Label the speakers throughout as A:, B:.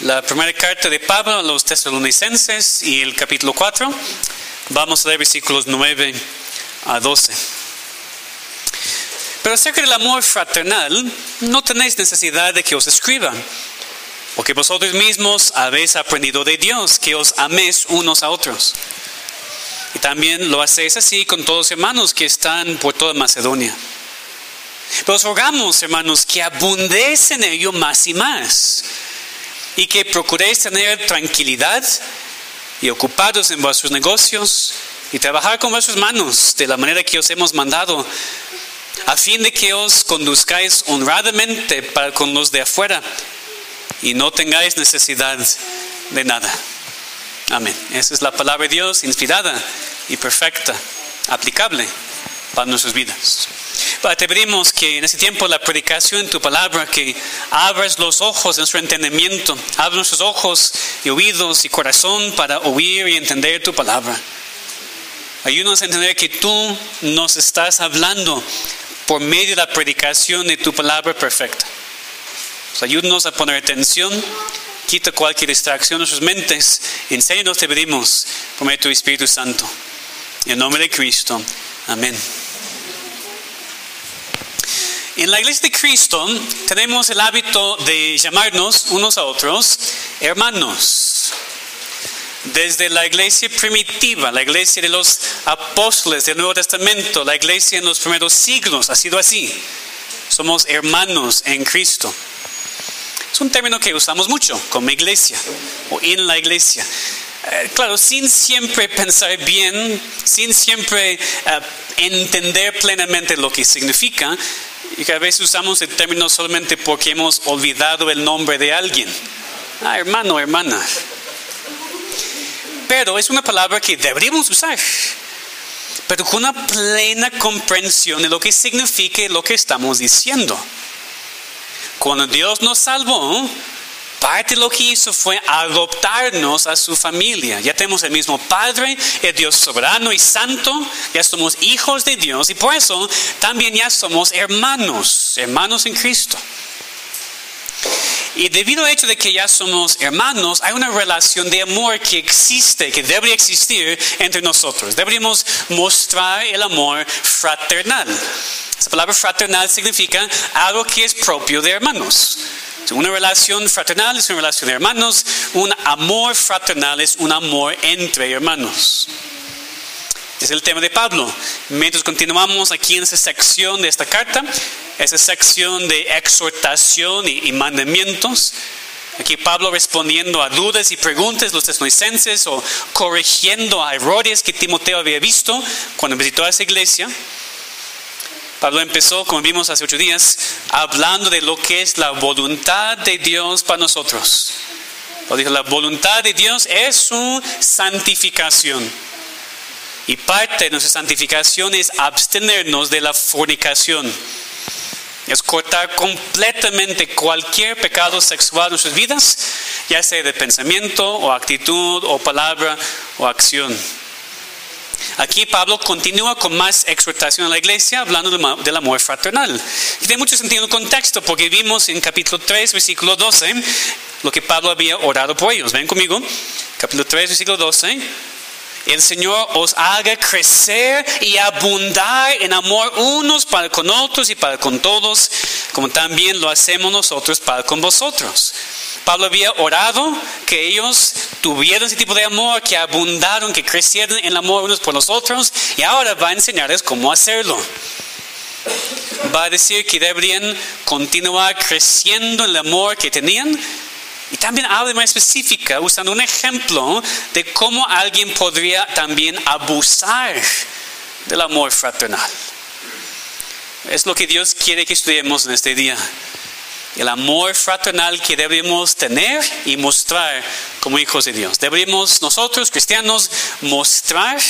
A: la primera carta de Pablo a los tesalonicenses y el capítulo 4. Vamos a leer versículos 9 a 12. Pero acerca del amor fraternal, no tenéis necesidad de que os escriba, porque vosotros mismos habéis aprendido de Dios que os améis unos a otros. Y también lo hacéis así con todos los hermanos que están por toda Macedonia. Pero os rogamos, hermanos, que abundéis en ello más y más, y que procuréis tener tranquilidad y ocupados en vuestros negocios y trabajar con vuestras manos de la manera que os hemos mandado, a fin de que os conduzcáis honradamente para con los de afuera y no tengáis necesidad de nada. Amén. Esa es la palabra de Dios inspirada y perfecta, aplicable para nuestras vidas. Te pedimos que en ese tiempo la predicación en tu palabra, que abras los ojos de nuestro entendimiento, abras nuestros ojos y oídos y corazón para oír y entender tu palabra. Ayúdanos a entender que tú nos estás hablando por medio de la predicación de tu palabra perfecta. Pues ayúdanos a poner atención Quita cualquier distracción de sus mentes. Enséñanos, te pedimos, por medio de tu Espíritu Santo. En nombre de Cristo. Amén. En la iglesia de Cristo tenemos el hábito de llamarnos unos a otros hermanos. Desde la iglesia primitiva, la iglesia de los apóstoles del Nuevo Testamento, la iglesia en los primeros siglos, ha sido así. Somos hermanos en Cristo. Es un término que usamos mucho, como iglesia o en la iglesia. Eh, claro, sin siempre pensar bien, sin siempre eh, entender plenamente lo que significa, y que a veces usamos el término solamente porque hemos olvidado el nombre de alguien. Ah, hermano, hermana. Pero es una palabra que deberíamos usar, pero con una plena comprensión de lo que significa lo que estamos diciendo. Cuando Dios nos salvó, parte de lo que hizo fue adoptarnos a su familia. Ya tenemos el mismo Padre, el Dios soberano y santo, ya somos hijos de Dios y por eso también ya somos hermanos, hermanos en Cristo. Y debido al hecho de que ya somos hermanos, hay una relación de amor que existe, que debería existir entre nosotros. Deberíamos mostrar el amor fraternal. Esa palabra fraternal significa algo que es propio de hermanos. Una relación fraternal es una relación de hermanos, un amor fraternal es un amor entre hermanos. Es el tema de Pablo. Mientras continuamos aquí en esa sección de esta carta, esa sección de exhortación y, mandamientos, aquí Pablo respondiendo a dudas y preguntas los tesalonicenses o corrigiendo a errores que Timoteo había visto cuando visitó a esa iglesia. Pablo empezó, como vimos hace ocho días, hablando de lo que es la voluntad de Dios para nosotros. dijo, la voluntad de Dios es su santificación. Y parte de nuestra santificación es abstenernos de la fornicación. Es cortar completamente cualquier pecado sexual en nuestras vidas, ya sea de pensamiento o actitud o palabra o acción. Aquí Pablo continúa con más exhortación a la iglesia, hablando del amor fraternal. Y tiene mucho sentido en el contexto, porque vimos en capítulo 3, versículo 12, lo que Pablo había orado por ellos. Ven conmigo, capítulo 3, versículo 12. El Señor os haga crecer y abundar en amor unos para con otros y para con todos, como también lo hacemos nosotros para con vosotros. Pablo había orado que ellos tuvieran ese tipo de amor, que abundaron, que crecieran en el amor unos por los otros, y ahora va a enseñarles cómo hacerlo. Va a decir que deberían continuar creciendo en el amor que tenían. Y también habla de manera específica, usando un ejemplo de cómo alguien podría también abusar del amor fraternal. Es lo que Dios quiere que estudiemos en este día el amor fraternal que debemos tener y mostrar como hijos de Dios. Deberíamos nosotros, cristianos, mostrar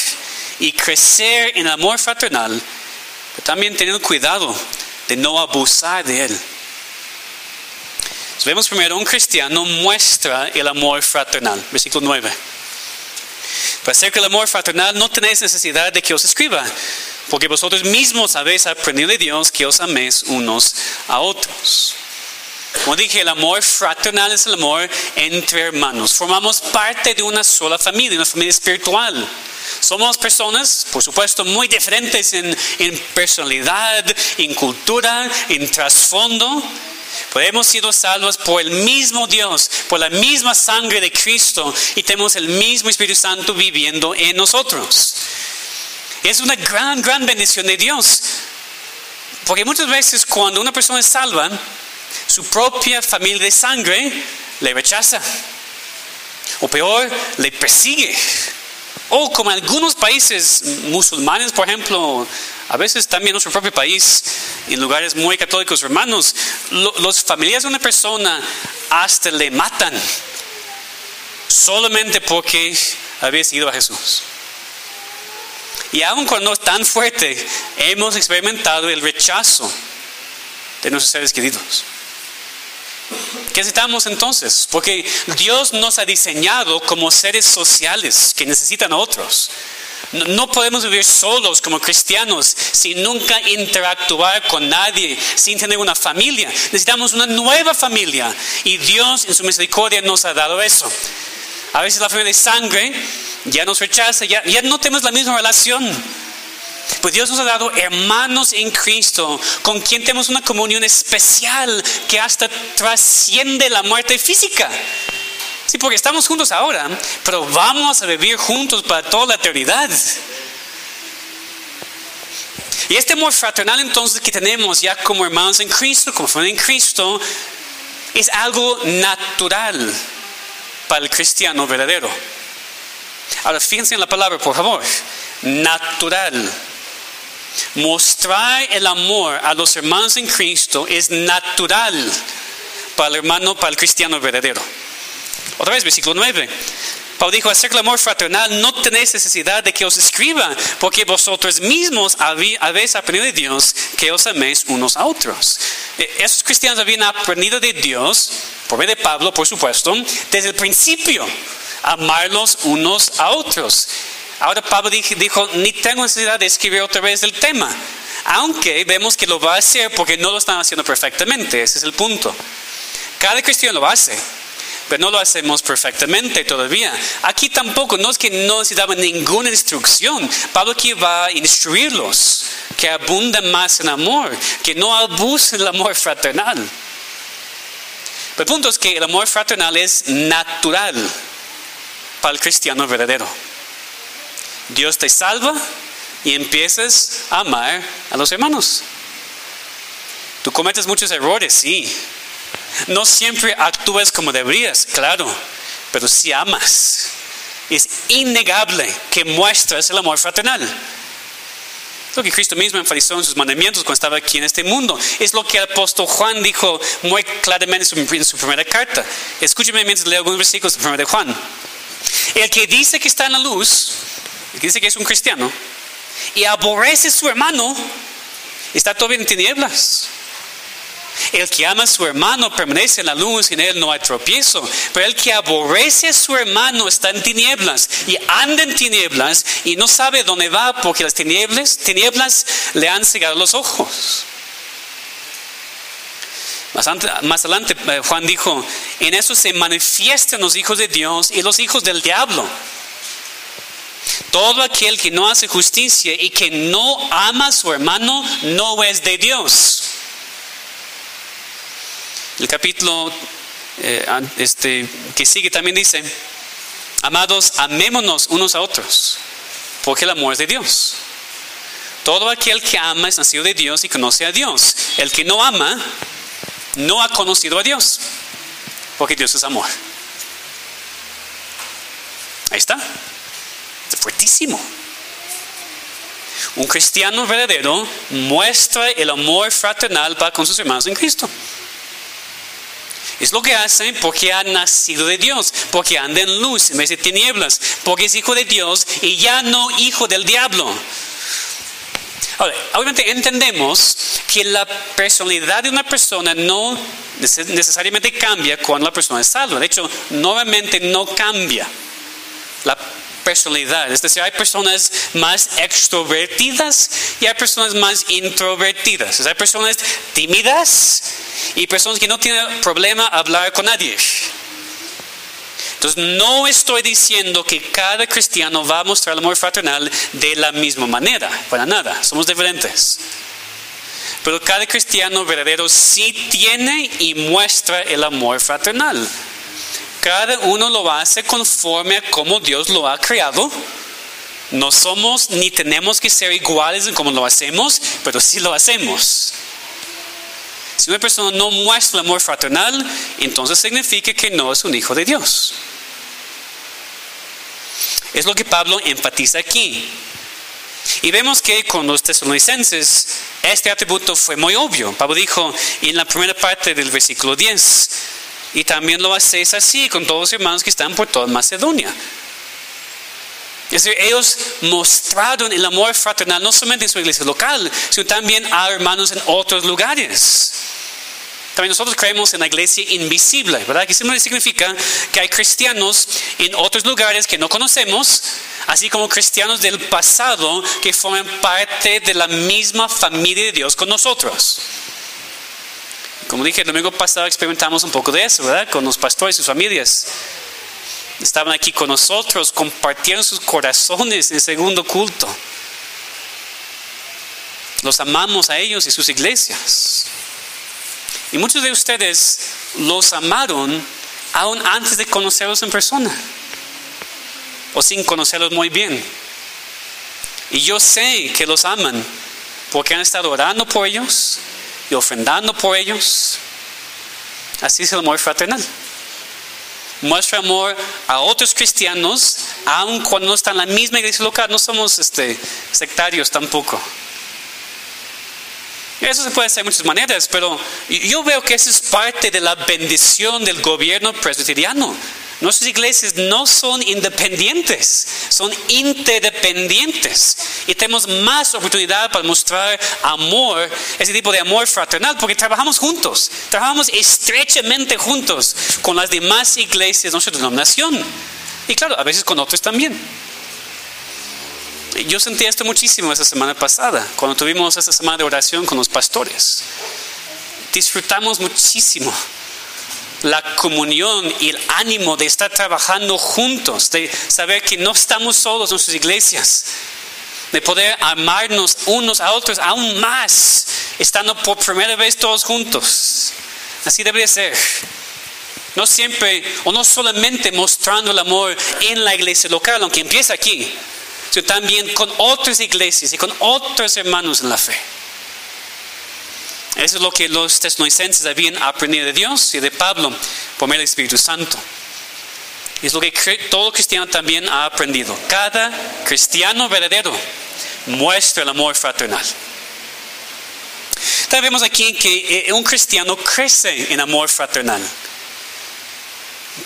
A: y crecer en el amor fraternal, pero también tener cuidado de no abusar de él. vemos primero, un cristiano muestra el amor fraternal, versículo 9. Para hacer que el amor fraternal no tenéis necesidad de que os escriba, porque vosotros mismos habéis aprendido de Dios que os améis unos a otros. Como dije, el amor fraternal es el amor entre hermanos. Formamos parte de una sola familia, una familia espiritual. Somos personas, por supuesto, muy diferentes en, en personalidad, en cultura, en trasfondo. Pero hemos sido salvos por el mismo Dios, por la misma sangre de Cristo y tenemos el mismo Espíritu Santo viviendo en nosotros. Es una gran, gran bendición de Dios. Porque muchas veces cuando una persona es salva, su propia familia de sangre le rechaza. O peor, le persigue. O como algunos países musulmanes, por ejemplo, a veces también en nuestro propio país, en lugares muy católicos hermanos, los familiares de una persona hasta le matan solamente porque había sido a Jesús. Y aun cuando es tan fuerte, hemos experimentado el rechazo de nuestros seres queridos. ¿Qué necesitamos entonces? Porque Dios nos ha diseñado como seres sociales que necesitan a otros. No podemos vivir solos como cristianos sin nunca interactuar con nadie, sin tener una familia. Necesitamos una nueva familia y Dios en su misericordia nos ha dado eso. A veces la familia de sangre ya nos rechaza, ya, ya no tenemos la misma relación. Pues Dios nos ha dado hermanos en Cristo con quien tenemos una comunión especial que hasta trasciende la muerte física. Sí, porque estamos juntos ahora, pero vamos a vivir juntos para toda la eternidad. Y este amor fraternal entonces que tenemos ya como hermanos en Cristo, como familia en Cristo, es algo natural para el cristiano verdadero. Ahora fíjense en la palabra, por favor. Natural. Mostrar el amor a los hermanos en Cristo es natural para el hermano, para el cristiano verdadero. Otra vez, versículo 9. Pablo dijo, acerca del amor fraternal, no tenéis necesidad de que os escriba, porque vosotros mismos habéis aprendido de Dios que os améis unos a otros. E, esos cristianos habían aprendido de Dios, por medio de Pablo, por supuesto, desde el principio, amarlos unos a otros. Ahora Pablo dijo, ni tengo necesidad de escribir otra vez el tema, aunque vemos que lo va a hacer porque no lo están haciendo perfectamente, ese es el punto. Cada cristiano lo hace pero no lo hacemos perfectamente todavía. Aquí tampoco, no es que no necesitaban ninguna instrucción. Pablo aquí va a instruirlos que abundan más en amor, que no abusen el amor fraternal. Pero el punto es que el amor fraternal es natural para el cristiano verdadero. Dios te salva y empiezas a amar a los hermanos. Tú cometes muchos errores, sí, no siempre actúas como deberías, claro, pero si amas. Es innegable que muestras el amor fraternal. Lo que Cristo mismo enfatizó en sus mandamientos cuando estaba aquí en este mundo. Es lo que el apóstol Juan dijo muy claramente en su, primera carta. Escúcheme mientras leo algunos versículos de de Juan. El que dice que está en la luz, el que dice que es un cristiano, y aborrece a su hermano, está todavía en tinieblas. El que ama a su hermano permanece en la luz y en él no hay tropiezo. Pero el que aborrece a su hermano está en tinieblas y anda en tinieblas y no sabe dónde va porque las tinieblas, tinieblas le han cegado los ojos. Más, más adelante eh, Juan dijo, en eso se manifiestan los hijos de Dios y los hijos del diablo. Todo aquel que no hace justicia y que no ama a su hermano no es de Dios. El capítulo eh, este, que sigue también dice, amados, amémonos unos a otros, porque el amor es de Dios. Todo aquel que ama es nacido de Dios y conoce a Dios. El que no ama no ha conocido a Dios, porque Dios es amor. Ahí está. Es fuertísimo. Un cristiano verdadero muestra el amor fraternal para con sus hermanos en Cristo. Es lo que hacen porque ha nacido de Dios, porque anda en luz en vez de tinieblas, porque es hijo de Dios y ya no hijo del diablo. obviamente entendemos que la personalidad de una persona no necesariamente cambia cuando la persona es salva. De hecho, nuevamente no cambia la personalidad. Es decir, hay personas más extrovertidas y hay personas más introvertidas. Hay personas tímidas y personas que no tienen problema hablar con nadie. Entonces, no estoy diciendo que cada cristiano va a mostrar el amor fraternal de la misma manera, para nada, somos diferentes. Pero cada cristiano verdadero sí tiene y muestra el amor fraternal. Cada uno lo hace conforme a cómo Dios lo ha creado. No somos ni tenemos que ser iguales en cómo lo hacemos, pero sí lo hacemos. Si una persona no muestra amor fraternal, entonces significa que no es un hijo de Dios. Es lo que Pablo enfatiza aquí. Y vemos que con los tesalonicenses este atributo fue muy obvio. Pablo dijo en la primera parte del versículo 10, y también lo hacéis así con todos los hermanos que están por toda Macedonia. Es decir, ellos mostraron el amor fraternal no solamente en su iglesia local, sino también a hermanos en otros lugares. También nosotros creemos en la iglesia invisible, ¿verdad? Que simplemente significa que hay cristianos en otros lugares que no conocemos, así como cristianos del pasado que forman parte de la misma familia de Dios con nosotros. Como dije, el domingo pasado experimentamos un poco de eso, ¿verdad? Con los pastores y sus familias. Estaban aquí con nosotros, compartieron sus corazones en el segundo culto. Los amamos a ellos y sus iglesias. Y muchos de ustedes los amaron aún antes de conocerlos en persona o sin conocerlos muy bien. Y yo sé que los aman porque han estado orando por ellos y ofrendando por ellos. Así es el amor fraternal. Muestra amor a otros cristianos, aun cuando no están en la misma iglesia local. No somos este, sectarios tampoco. Eso se puede hacer de muchas maneras, pero yo veo que eso es parte de la bendición del gobierno presbiteriano. Nuestras iglesias no son independientes, son interdependientes. Y tenemos más oportunidad para mostrar amor, ese tipo de amor fraternal, porque trabajamos juntos, trabajamos estrechamente juntos con las demás iglesias de nuestra denominación. Y claro, a veces con otros también. Yo sentí esto muchísimo esa semana pasada, cuando tuvimos esa semana de oración con los pastores. Disfrutamos muchísimo la comunión y el ánimo de estar trabajando juntos, de saber que no estamos solos en nuestras iglesias, de poder amarnos unos a otros aún más, estando por primera vez todos juntos. Así debería ser. No siempre o no solamente mostrando el amor en la iglesia local, aunque empieza aquí, sino también con otras iglesias y con otros hermanos en la fe. Eso es lo que los tesalonicenses habían aprendido de Dios y de Pablo por medio del Espíritu Santo. Es lo que todo cristiano también ha aprendido. Cada cristiano verdadero muestra el amor fraternal. También vemos aquí que eh, un cristiano crece en amor fraternal.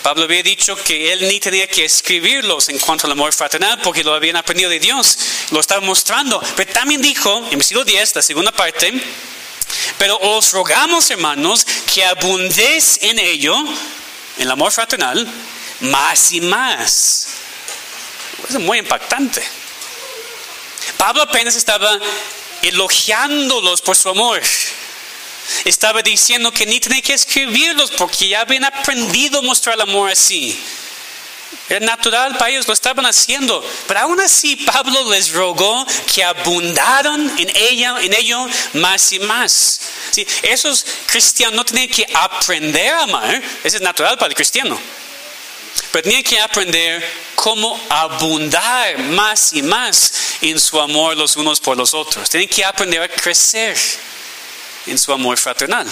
A: Pablo había dicho que él ni tenía que escribirlos en cuanto al amor fraternal porque lo habían aprendido de Dios, lo estaba mostrando. Pero también dijo, en versículo 10, la segunda parte, pero os rogamos, hermanos, que abundéis en ello, en el amor fraternal, más y más. Es muy impactante. Pablo apenas estaba elogiándolos por su amor. Estaba diciendo que ni tenía que escribirlos porque ya habían aprendido a mostrar el amor así. Era natural para ellos, lo estaban haciendo. Pero aún así Pablo les rogó que abundaron en, ella, en ello más y más. ¿Sí? Esos cristianos no tenían que aprender a amar, eso es natural para el cristiano. Pero tenían que aprender cómo abundar más y más en su amor los unos por los otros. Tienen que aprender a crecer en su amor fraternal.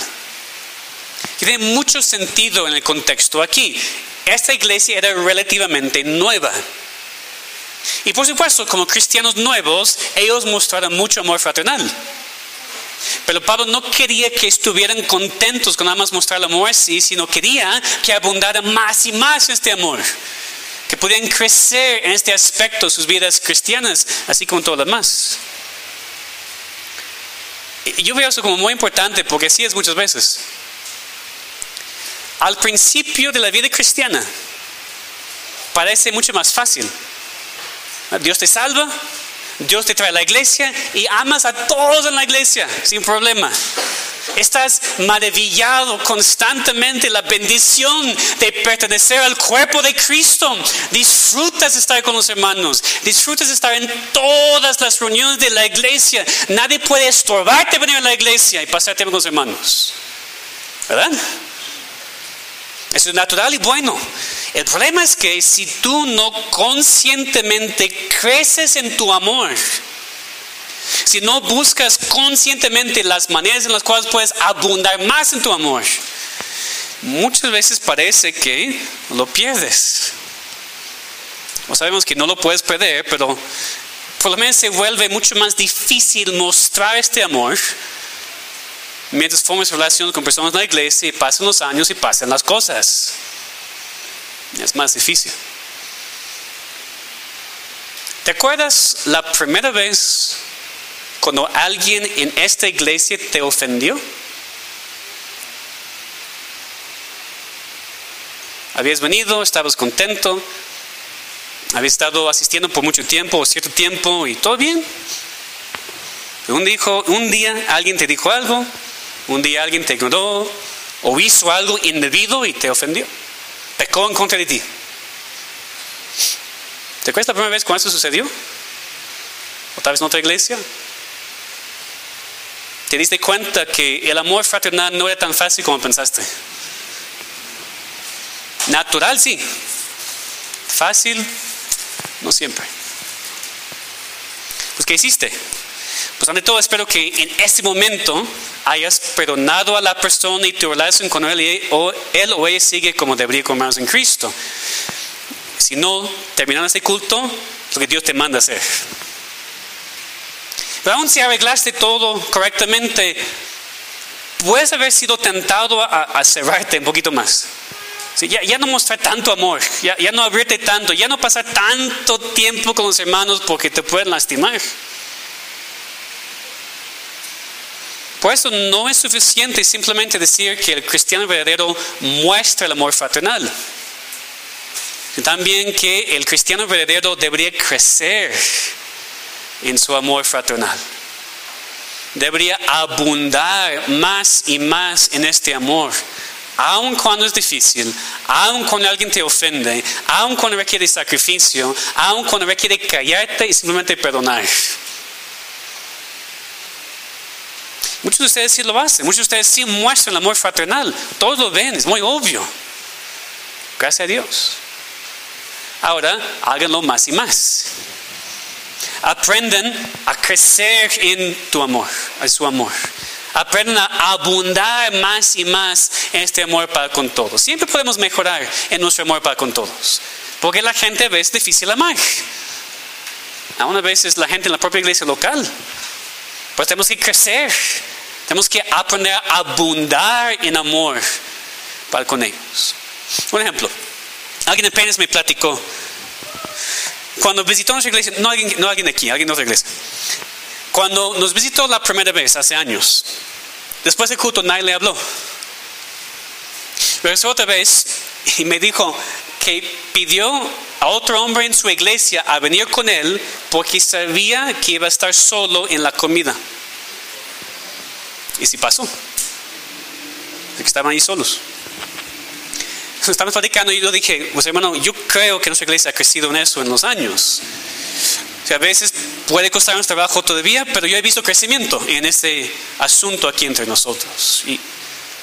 A: tiene mucho sentido en el contexto aquí. Esta iglesia era relativamente nueva. Y por supuesto, como cristianos nuevos, ellos mostraron mucho amor fraternal. Pero Pablo no quería que estuvieran contentos con nada más mostrar el amor así, sino quería que abundara más y más este amor. Que pudieran crecer en este aspecto sus vidas cristianas, así como todo lo demás. Yo veo eso como muy importante porque así es muchas veces. Al principio de la vida cristiana parece mucho más fácil. Dios te salva, Dios te trae a la iglesia y amas a todos en la iglesia sin problema. Estás maravillado constantemente la bendición de pertenecer al cuerpo de Cristo. Disfrutas estar con los hermanos. Disfrutas estar en todas las reuniones de la iglesia. Nadie puede estorbarte venir a la iglesia y pasar tiempo con los hermanos. ¿Verdad? Eso es natural y bueno. El problema es que si tú no conscientemente creces en tu amor, si no buscas conscientemente las maneras en las cuales puedes abundar más en tu amor, muchas veces parece que lo pierdes. O sabemos que no lo puedes perder, pero por lo menos se vuelve mucho más difícil mostrar este amor mientras formas relación con personas en la iglesia y pasan los años y pasan las cosas. Es más difícil. ¿Te acuerdas la primera vez cuando alguien en esta iglesia te ofendió? Habías venido, estabas contento, habías estado asistiendo por mucho tiempo o cierto tiempo y todo bien. un, dijo, un día alguien te dijo algo, un día alguien te ignoró o hizo algo indebido y te ofendió. Pecó en contra de ti. ¿Te acuerdas la primera vez cuando eso sucedió? ¿O tal vez en otra iglesia? ¿Te diste cuenta que el amor fraternal no era tan fácil como pensaste? Natural sí. Fácil, no siempre. Pues ¿qué hiciste? Pues ante todo espero que en este momento hayas perdonado a la persona y tu relación con él o él o ella sigue como debería con en Cristo. Si no, terminando este culto, lo que Dios te manda hacer. Pero aún si arreglaste todo correctamente, puedes haber sido tentado a, cerrarte un poquito más. ya, no mostrar tanto amor, ya, ya no abrirte tanto, ya no pasar tanto tiempo con los hermanos porque te pueden lastimar. Por eso no es suficiente simplemente decir que el cristiano verdadero muestra el amor fraternal. También que el cristiano verdadero debería crecer en su amor fraternal. Debería abundar más y más en este amor. Aun cuando es difícil, aun cuando alguien te ofende, aun cuando requiere sacrificio, aun cuando requiere callarte y simplemente perdonar. Muchos de ustedes sí lo hacen, muchos de ustedes sí muestran el amor fraternal, todos lo ven, es muy obvio. Gracias a Dios. Ahora háganlo más y más. Aprendan a crecer en tu amor, en su amor. Aprendan a abundar más y más este amor para con todos. Siempre podemos mejorar en nuestro amor para con todos. Porque la gente a veces es difícil amar. Aún a veces la gente en la propia iglesia local. Pues tenemos que crecer tenemos que aprender a abundar en amor para con ellos. Un ejemplo, alguien apenas me platicó. Cuando visitó nuestra iglesia, no alguien, no alguien aquí, alguien de otra iglesia. Cuando nos visitó la primera vez, hace años, después del culto nadie le habló. Regresó otra vez y me dijo que pidió a otro hombre en su iglesia a venir con él porque sabía que iba a estar solo en la comida. Y si pasó. que estaban ahí solos. Estamos platicando y yo dije, pues hermano, yo creo que nuestra iglesia ha crecido en eso en los años. O sea, a veces puede costarnos trabajo todavía, pero yo he visto crecimiento en este asunto aquí entre nosotros. Y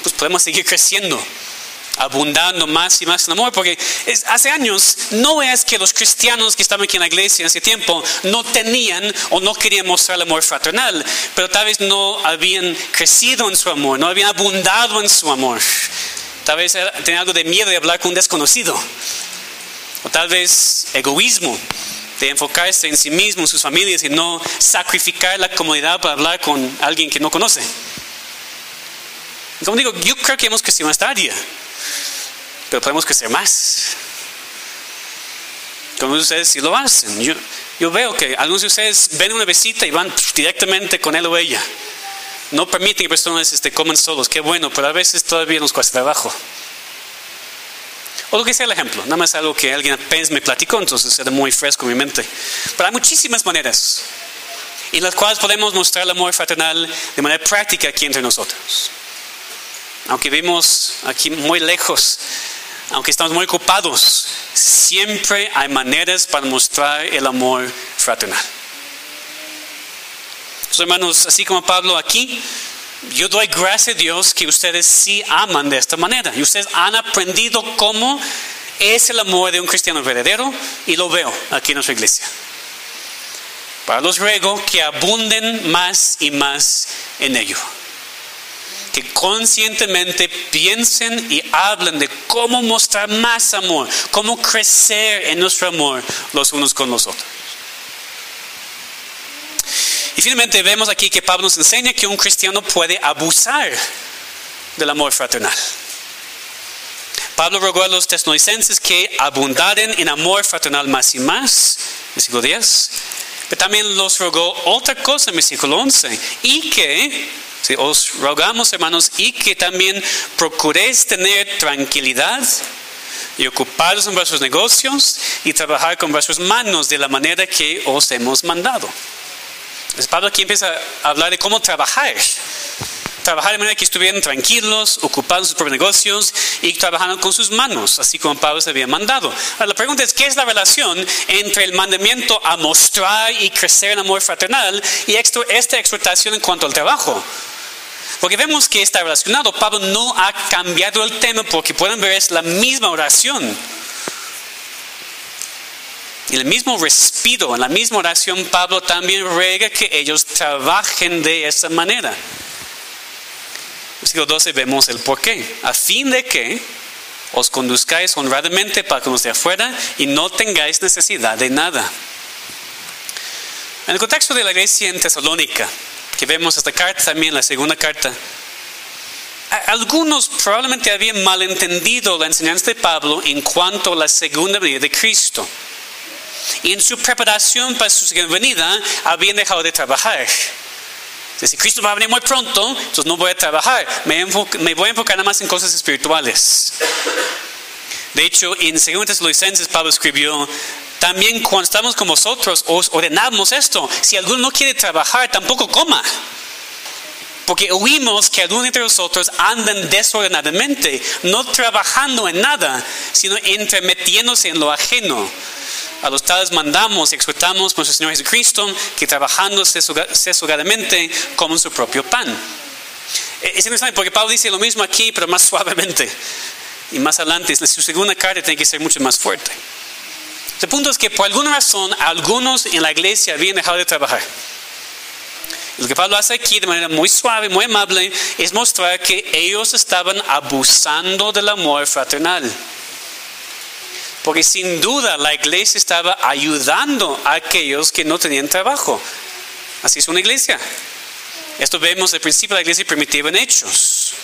A: pues podemos seguir creciendo abundando más y más en amor, porque hace años no es que los cristianos que estaban aquí en la iglesia en ese tiempo no tenían o no querían mostrar el amor fraternal, pero tal vez no habían crecido en su amor, no habían abundado en su amor. Tal vez tenían algo de miedo de hablar con un desconocido, o tal vez egoísmo de enfocarse en sí mismo, en sus familias y no sacrificar la comodidad para hablar con alguien que no conoce. Como digo, yo creo que hemos crecido en esta área pero podemos crecer más. Como ustedes si lo hacen. Yo, yo veo que algunos de ustedes ven una visita y van directamente con él o ella. No permiten que personas este, coman solos, qué bueno, pero a veces todavía nos cuesta trabajo. O lo que sea el ejemplo, nada más algo que alguien apenas me platicó, entonces era muy fresco en mi mente. Pero hay muchísimas maneras en las cuales podemos mostrar el amor fraternal de manera práctica aquí entre nosotros. Aunque vivimos aquí muy lejos, aunque estamos muy ocupados, siempre hay maneras para mostrar el amor fraternal. Hermanos, así como Pablo aquí, yo doy gracias a Dios que ustedes sí aman de esta manera y ustedes han aprendido cómo es el amor de un cristiano verdadero y lo veo aquí en nuestra iglesia. Para los ruego que abunden más y más en ello. Que conscientemente piensen y hablen de cómo mostrar más amor, cómo crecer en nuestro amor los unos con los otros. Y finalmente vemos aquí que Pablo nos enseña que un cristiano puede abusar del amor fraternal. Pablo rogó a los tesalonicenses que abundaren en amor fraternal más y más, versículo 10. Pero también los rogó otra cosa, versículo 11, y que, si os rogamos hermanos, y que también procuréis tener tranquilidad y ocuparos en vuestros negocios y trabajar con vuestras manos de la manera que os hemos mandado. Pablo aquí empieza a hablar de cómo trabajar. Trabajar de manera que estuvieran tranquilos, ocupados sus propios negocios y trabajando con sus manos, así como Pablo se había mandado. La pregunta es, ¿qué es la relación entre el mandamiento a mostrar y crecer en amor fraternal y esta exhortación en cuanto al trabajo? Porque vemos que está relacionado. Pablo no ha cambiado el tema porque pueden ver es la misma oración. En el mismo respiro, en la misma oración, Pablo también ruega que ellos trabajen de esa manera. Versículo 12 vemos el porqué. A fin de que os conduzcáis honradamente para con los de afuera y no tengáis necesidad de nada. En el contexto de la iglesia en Tesalónica, que vemos esta carta también, la segunda carta, algunos probablemente habían malentendido la enseñanza de Pablo en cuanto a la segunda venida de Cristo. Y en su preparación para su venida habían dejado de trabajar. Si Cristo va a venir muy pronto, entonces no voy a trabajar, me, voy a enfocar nada más en cosas espirituales. De hecho, en 2 Tesalonicenses Pablo escribió, también cuando estamos con vosotros os ordenamos esto, si alguno no quiere trabajar, tampoco coma. Porque oímos que algunos entre nosotros andan desordenadamente, no trabajando en nada, sino entremetiéndose en lo ajeno. A los tales mandamos y exhortamos por nuestro Señor Jesucristo que trabajando sesugadamente coman su propio pan. E, es interesante porque Pablo dice lo mismo aquí, pero más suavemente. Y más adelante, su segunda carta tiene que ser mucho más fuerte. El punto es que por alguna razón algunos en la iglesia habían dejado de trabajar. Lo que Pablo hace aquí de manera muy suave, muy amable, es mostrar que ellos estaban abusando del amor fraternal. Porque sin duda la iglesia estaba ayudando a aquellos que no tenían trabajo. Así es una iglesia. Esto vemos al principio de la iglesia primitiva en Hechos.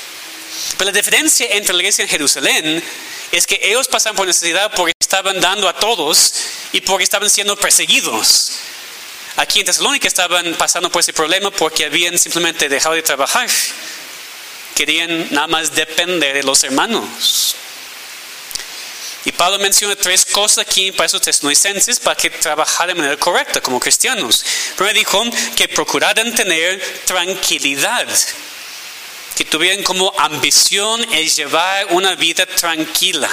A: Pero la diferencia entre la iglesia en Jerusalén es que ellos pasaban por necesidad porque estaban dando a todos y porque estaban siendo perseguidos. Aquí en Tesalónica estaban pasando por ese problema porque habían simplemente dejado de trabajar. Querían nada más depender de los hermanos. Y Pablo menciona tres cosas aquí para esos tesalonicenses para que trabajaran de manera correcta como cristianos. Primero dijo que procuraran tener tranquilidad, que tuvieran como ambición el llevar una vida tranquila.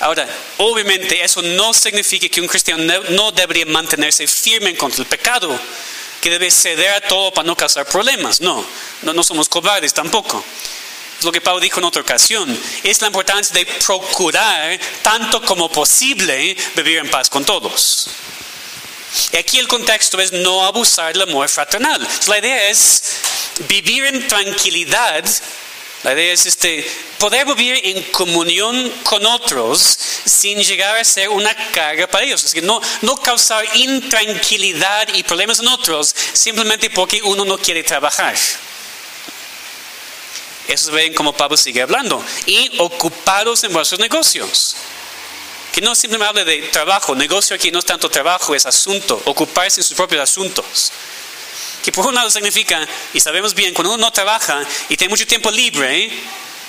A: Ahora, obviamente eso no significa que un cristiano no debería mantenerse firme contra el pecado, que debe ceder a todo para no causar problemas. No, no, no somos cobardes tampoco. Lo que Pablo dijo en otra ocasión. Es la importancia de procurar tanto como posible vivir en paz con todos. Y aquí el contexto es no abusar del amor fraternal. La idea es vivir en tranquilidad. La idea es este, poder vivir en comunión con otros sin llegar a ser una carga para ellos. Es que no, no causar intranquilidad y problemas en otros simplemente porque uno no quiere trabajar. Eso ven como Pablo sigue hablando. Y ocupados en vuestros negocios. Que no simplemente habla de trabajo. Negocio aquí no es tanto trabajo, es asunto. Ocuparse en sus propios asuntos. Que por un lado significa, y sabemos bien, cuando uno no trabaja y tiene mucho tiempo libre,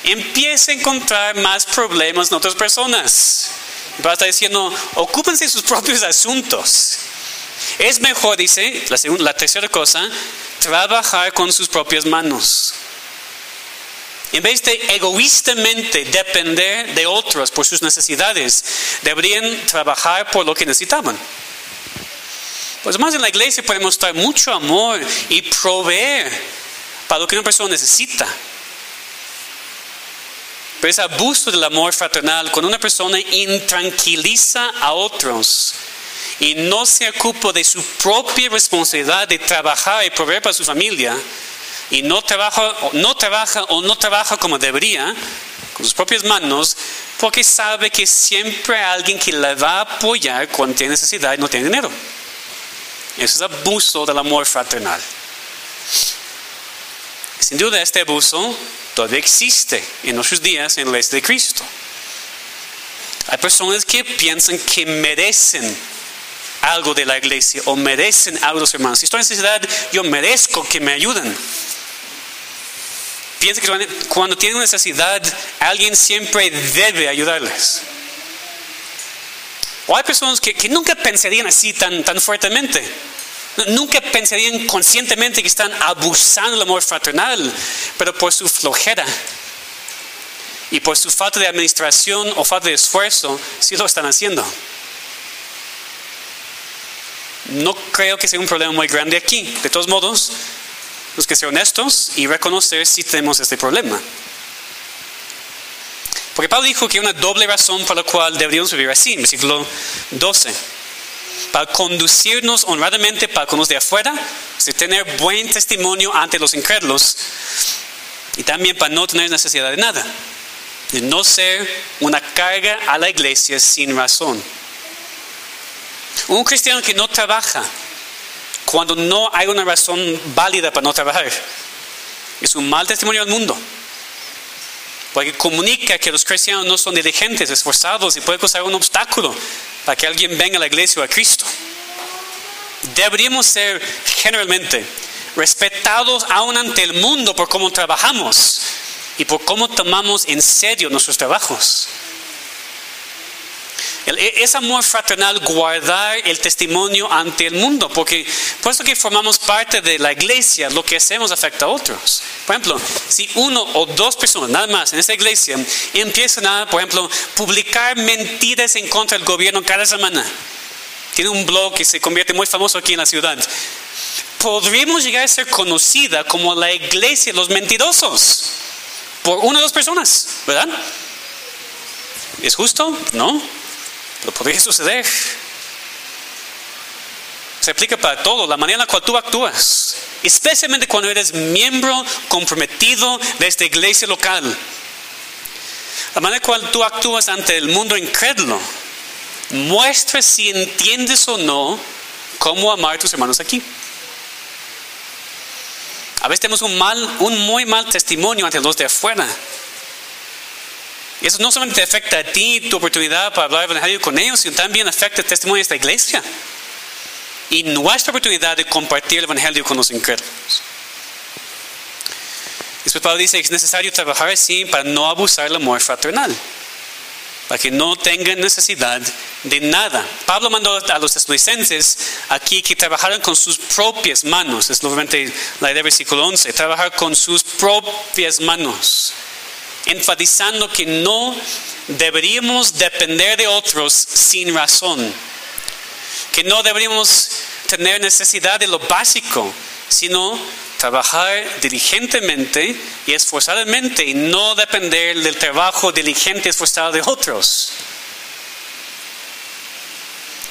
A: empieza a encontrar más problemas en otras personas. Y Pablo está diciendo, ocúpense de sus propios asuntos. Es mejor, dice, la, segunda, la tercera cosa, trabajar con sus propias manos. En vez de egoístamente depender de otros por sus necesidades, deberían trabajar por lo que necesitaban. Pues más en la iglesia podemos mostrar mucho amor y proveer para lo que una persona necesita. Pero ese abuso del amor fraternal, cuando una persona intranquiliza a otros y no se ocupa de su propia responsabilidad de trabajar y proveer para su familia, y no trabaja, no trabaja o no trabaja como debería, con sus propias manos, porque sabe que siempre hay alguien que le va a apoyar cuando tiene necesidad y no tiene dinero. Eso es abuso del amor fraternal. Sin duda este abuso todavía existe en nuestros días en la iglesia de Cristo. Hay personas que piensan que merecen algo de la iglesia o merecen algo de los hermanos. Si estoy en necesidad, yo merezco que me ayuden. Piensa que cuando tienen necesidad, alguien siempre debe ayudarles. O hay personas que, nunca pensarían así tan, tan fuertemente. Nunca pensarían conscientemente que están abusando del amor fraternal, pero por su flojera y por su falta de administración o falta de esfuerzo, sí lo están haciendo. No creo que sea un problema muy grande aquí. De todos modos, tenemos que ser honestos y reconocer si tenemos este problema. Porque Pablo dijo que hay una doble razón por la cual deberíamos vivir así, en versículo 12. Para conducirnos honradamente para con los de afuera, y tener buen testimonio ante los incrédulos, y también para no tener necesidad de nada, de no ser una carga a la iglesia sin razón. Un cristiano que no trabaja cuando no hay una razón válida para no trabajar. Es un mal testimonio al mundo. Porque comunica que los cristianos no son diligentes, esforzados y puede causar un obstáculo para que alguien venga a la iglesia o a Cristo. Deberíamos ser generalmente respetados aún ante el mundo por cómo trabajamos y por cómo tomamos en serio nuestros trabajos. E, es amor fraternal guardar el testimonio ante el mundo, porque puesto que formamos parte de la iglesia, lo que hacemos afecta a otros. Por ejemplo, si uno o dos personas, nada más, en esta iglesia, empiezan a, por ejemplo, publicar mentiras en contra del gobierno cada semana, tiene un blog que se convierte muy famoso aquí en la ciudad, podríamos llegar a ser conocida como la iglesia de los mentirosos por una o dos personas, ¿verdad? ¿Es justo? No. Pero podría suceder. Se aplica para todo, la manera en la cual tú actúas, especialmente cuando eres miembro comprometido de esta iglesia local. La manera en la cual tú actúas ante el mundo incrédulo muestra si entiendes o no cómo amar a tus hermanos aquí. A veces tenemos un, mal, un muy mal testimonio ante los de afuera. Y eso no solamente afecta a ti, tu oportunidad para hablar evangelio con ellos, sino también afecta el testimonio de esta iglesia. Y nuestra oportunidad de compartir el evangelio con los incrédulos. Después Pablo dice que es necesario trabajar así para no abusar del amor fraternal. Para que no tengan necesidad de nada. Pablo mandó a los tesalonicenses aquí que trabajaran con sus propias manos. Es nuevamente la idea del versículo 11. Trabajar con sus propias manos enfatizando que no deberíamos depender de otros sin razón, que no deberíamos tener necesidad de lo básico, sino trabajar diligentemente y esforzadamente y no depender del trabajo diligente y esforzado de otros.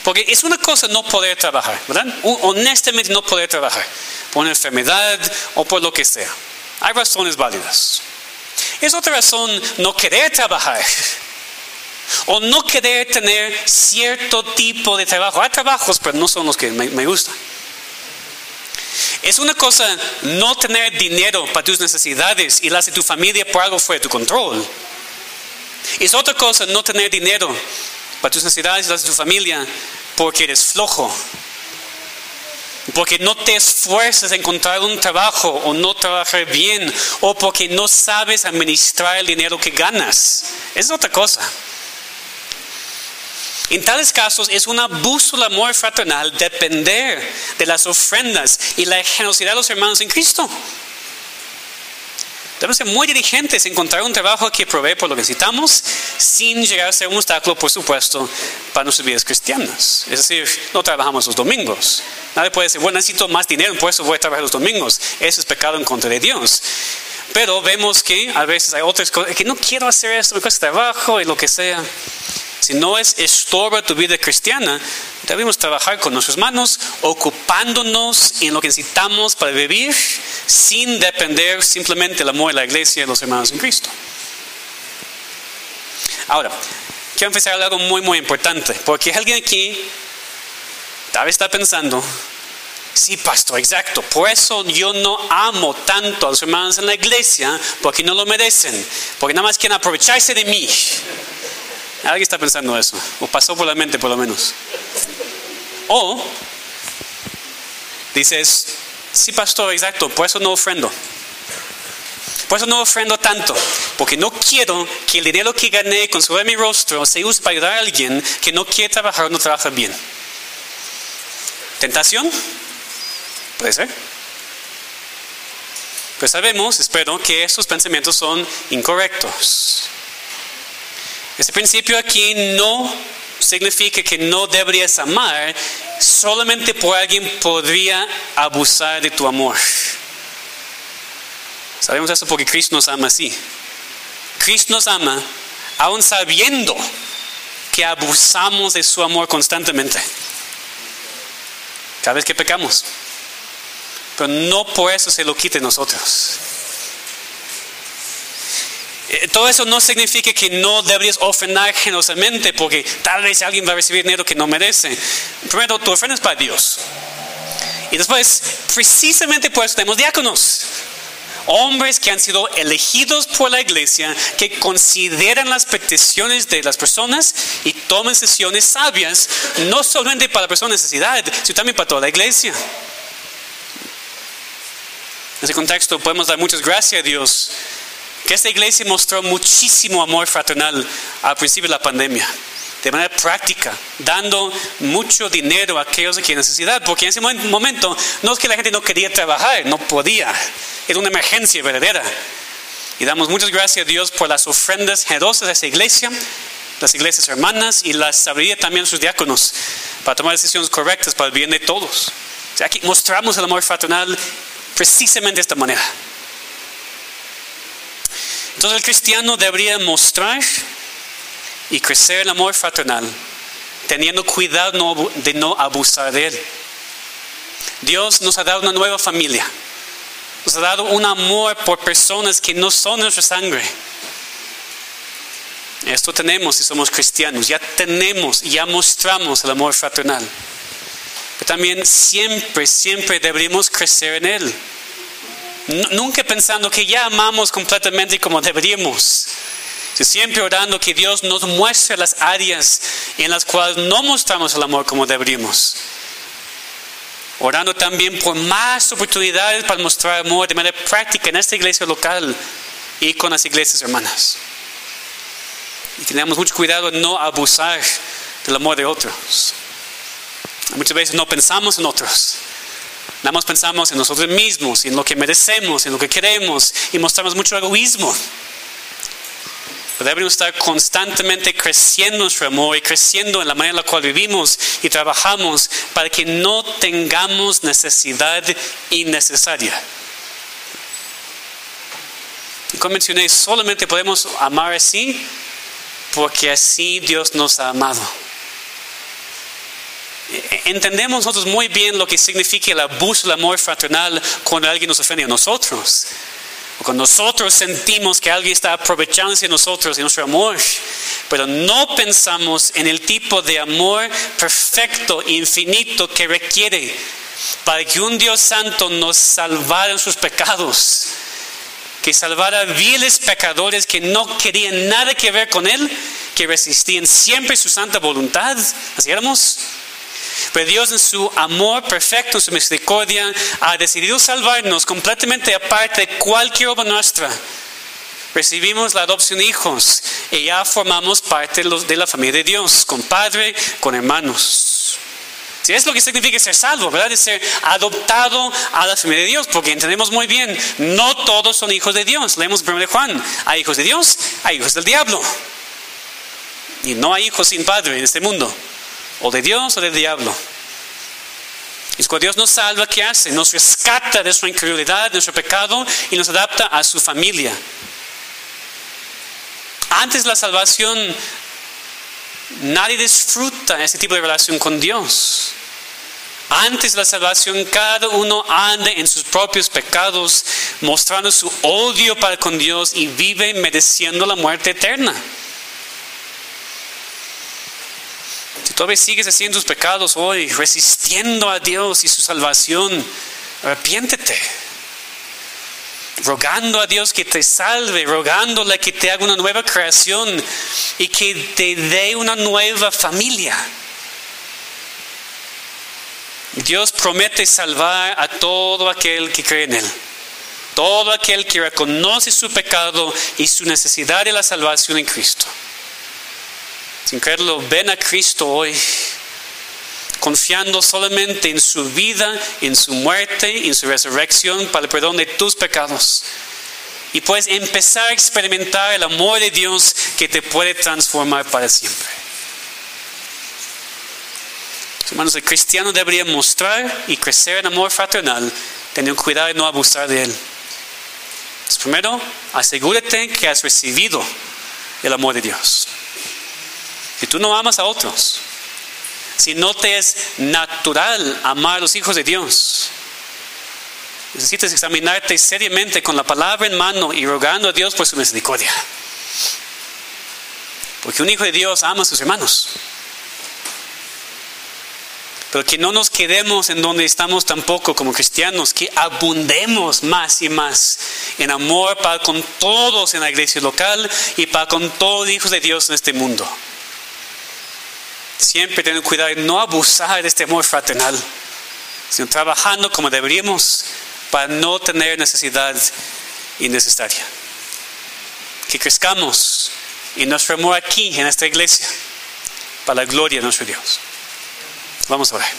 A: Porque es una cosa no poder trabajar, ¿verdad? Honestamente no poder trabajar, por una enfermedad o por lo que sea. Hay razones válidas. Es otra razón no querer trabajar o no querer tener cierto tipo de trabajo. Hay trabajos, pero no son los que me, gustan. Es una cosa no tener dinero para tus necesidades y las de tu familia por algo fuera de tu control. Es otra cosa no tener dinero para tus necesidades y las de tu familia porque eres flojo porque no te esfuerzas en encontrar un trabajo o no trabajar bien, o porque no sabes administrar el dinero que ganas. Es otra cosa. En tales casos es un abuso del amor fraternal depender de las ofrendas y la generosidad de los hermanos en Cristo. Debemos ser muy diligentes en encontrar un trabajo que provee por lo que necesitamos, sin llegar a ser un obstáculo, por supuesto, para nuestras vidas cristianas. Es decir, no trabajamos los domingos. Nadie puede decir, bueno, necesito más dinero, por eso voy a trabajar los domingos. Eso es pecado en contra de Dios. Pero vemos que a veces hay otras cosas, que no quiero hacer esto, me cuesta trabajo y lo que sea. Si no es estorba tu vida cristiana, debemos trabajar con nuestras manos, ocupándonos en lo que necesitamos para vivir, sin depender simplemente del amor de la iglesia y de los hermanos en Cristo. Ahora, quiero empezar algo muy, muy importante, porque alguien aquí tal vez está pensando, sí, pastor, exacto, por eso yo no amo tanto a los hermanos en la iglesia, porque no lo merecen, porque nada más quieren aprovecharse de mí. Alguien está pensando eso, o pasó por la mente por lo menos. O dices, sí, pastor, exacto, por eso no ofrendo. Por eso no ofrendo tanto, porque no quiero que el dinero que gané con su mi rostro se use para ayudar a alguien que no quiere trabajar o no trabaja bien. ¿Tentación? Puede ser. Pues sabemos, espero, que esos pensamientos son incorrectos. Ese principio aquí no significa que no deberías amar, solamente por alguien podría abusar de tu amor. Sabemos eso porque Cristo nos ama así. Cristo nos ama aún sabiendo que abusamos de su amor constantemente. Cada vez que pecamos. Pero no por eso se lo quite nosotros. Eh, todo eso no significa que no deberías ofrendar generosamente porque tal vez alguien va a recibir dinero que no merece. Primero, tu ofrenda es para Dios. Y después, precisamente por eso tenemos diáconos. Hombres que han sido elegidos por la iglesia, que consideran las peticiones de las personas y toman decisiones sabias, no solamente para la persona necesidad, sino también para toda la iglesia. En ese contexto podemos dar muchas gracias a Dios que esta iglesia mostró muchísimo amor fraternal al principio de la pandemia, de manera práctica, dando mucho dinero a aquellos que necesidad, porque en ese momento no es que la gente no quería trabajar, no podía, era una emergencia verdadera. Y damos muchas gracias a Dios por las ofrendas generosas de esa iglesia, las iglesias hermanas y la sabiduría también de sus diáconos para tomar decisiones correctas para el bien de todos. O sea, aquí mostramos el amor fraternal precisamente de esta manera. Entonces el cristiano debería mostrar y crecer el amor fraternal, teniendo cuidado de no abusar de él. Dios nos ha dado una nueva familia, nos ha dado un amor por personas que no son nuestra sangre. Esto tenemos si somos cristianos, ya tenemos, ya mostramos el amor fraternal. Pero también siempre, siempre deberíamos crecer en él. Nunca pensando que ya amamos completamente como deberíamos. Siempre orando que Dios nos muestre las áreas en las cuales no mostramos el amor como deberíamos. Orando también por más oportunidades para mostrar amor de manera práctica en esta iglesia local y con las iglesias hermanas. Y tenemos mucho cuidado de no abusar del amor de otros. Muchas veces no pensamos en otros. Nada más pensamos en nosotros mismos, en lo que merecemos, en lo que queremos y mostramos mucho egoísmo. debemos estar constantemente creciendo nuestro amor y creciendo en la manera en la cual vivimos y trabajamos para que no tengamos necesidad innecesaria. Y como mencioné, solamente podemos amar así porque así Dios nos ha amado. Entendemos nosotros muy bien lo que significa el abuso del amor fraternal cuando alguien nos ofende a nosotros. O cuando nosotros sentimos que alguien está aprovechándose de nosotros y nuestro amor. Pero no pensamos en el tipo de amor perfecto, infinito que requiere para que un Dios santo nos salvara en sus pecados. Que salvara viles pecadores que no querían nada que ver con Él, que resistían siempre su santa voluntad. Así éramos. Pero Dios en su amor perfecto, en su misericordia, ha decidido salvarnos completamente aparte de cualquier obra nuestra. recibimos la adopción de hijos y ya formamos parte de la familia de Dios, con padre, con hermanos. Si es lo que significa ser salvo, ¿verdad? Es ser adoptado a la familia de Dios, porque entendemos muy bien, no todos son hijos de Dios. Leemos 1 de Juan, hay hijos de Dios, hay hijos del diablo. Y no hay hijos sin padre en este mundo, o de Dios o del diablo. Y cuando Dios nos salva, ¿qué hace? Nos rescata de nuestra incredulidad, de nuestro pecado y nos adapta a su familia. Antes de la salvación, nadie disfruta ese tipo de relación con Dios. Antes de la salvación, cada uno anda en sus propios pecados, mostrando su odio para con Dios y vive mereciendo la muerte eterna. Si todavía sigues haciendo tus pecados hoy, resistiendo a Dios y su salvación, arrepiéntete. Rogando a Dios que te salve, rogándole que te haga una nueva creación y que te dé una nueva familia. Dios promete salvar a todo aquel que cree en Él. Todo aquel que reconoce su pecado y su necesidad de la salvación en Cristo. Sin creerlo, ven a Cristo hoy, confiando solamente en su vida, en su muerte, en su resurrección para el perdón de tus pecados. Y puedes empezar a experimentar el amor de Dios que te puede transformar para siempre. Hermanos, el cristiano debería mostrar y crecer en amor fraternal, teniendo cuidado de no abusar de él. Entonces, primero, asegúrate que has recibido el amor de Dios. Si tú no amas a otros, si no te es natural amar a los hijos de Dios, necesitas examinarte seriamente con la palabra en mano y rogando a Dios por su misericordia. Porque un hijo de Dios ama a sus hermanos. Pero que no nos quedemos en donde estamos tampoco como cristianos, que abundemos más y más en amor para con todos en la iglesia local y para con todos los hijos de Dios en este mundo. Siempre tener cuidado de no abusar de este amor fraternal, sino trabajando como deberíamos para no tener necesidad innecesaria. Que crezcamos en nuestro amor aquí, en esta iglesia, para la gloria de nuestro Dios. Vamos a orar.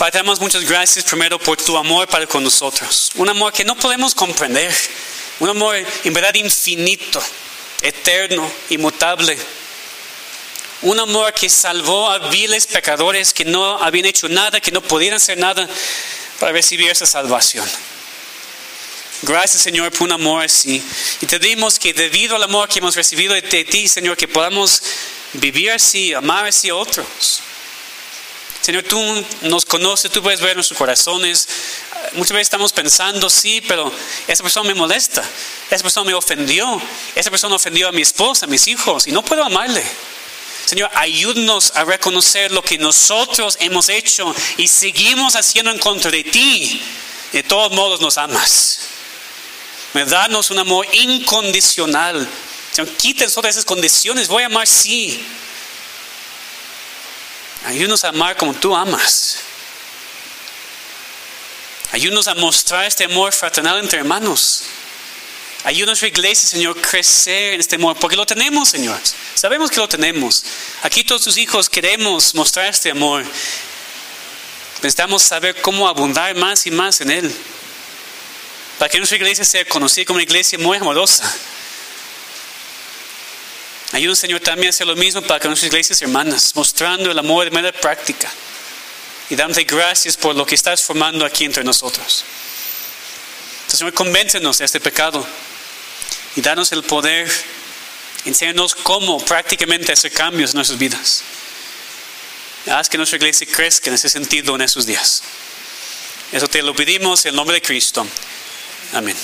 A: Padre, damos muchas gracias primero por tu amor para con nosotros. Un amor que no podemos comprender. Un amor en verdad infinito, eterno, inmutable. Un amor que salvó a viles pecadores que no habían hecho nada, que no podían hacer nada para recibir esa salvación. Gracias, Señor, por un amor así. Y te pedimos que debido al amor que hemos recibido de ti, Señor, que podamos vivir así, amar así a otros. Señor, tú nos conoces, tú puedes ver nuestros corazones. Muchas veces estamos pensando, sí, pero esa persona me molesta, esa persona me ofendió, esa persona ofendió a mi esposa, a mis hijos, y no puedo amarle. Señor, ayúdanos a reconocer lo que nosotros hemos hecho y seguimos haciendo en contra de ti. De todos modos nos amas. Danos un amor incondicional. Señor, quiten todas esas condiciones. Voy a amar, sí. Ayúdanos a amar como tú amas. Ayúdanos a mostrar este amor fraternal entre hermanos. Ayúdanos iglesia, Señor, crecer en este amor, porque lo tenemos, Señor. Sabemos que lo tenemos. Aquí todos tus hijos queremos mostrar este amor. Necesitamos saber cómo abundar más y más en Él. Para que nuestra iglesia sea conocida como una iglesia muy amorosa. Ayúdanos, Señor, también a hacer lo mismo para que nuestras iglesias hermanas, mostrando el amor de manera práctica. Y dándote gracias por lo que estás formando aquí entre nosotros. Entonces, Señor, convéncenos de este pecado y danos el poder, enséñanos cómo prácticamente hacer cambios en nuestras vidas. Haz que nuestra iglesia crezca en ese sentido en esos días. Eso te lo pedimos en el nombre de Cristo. Amén.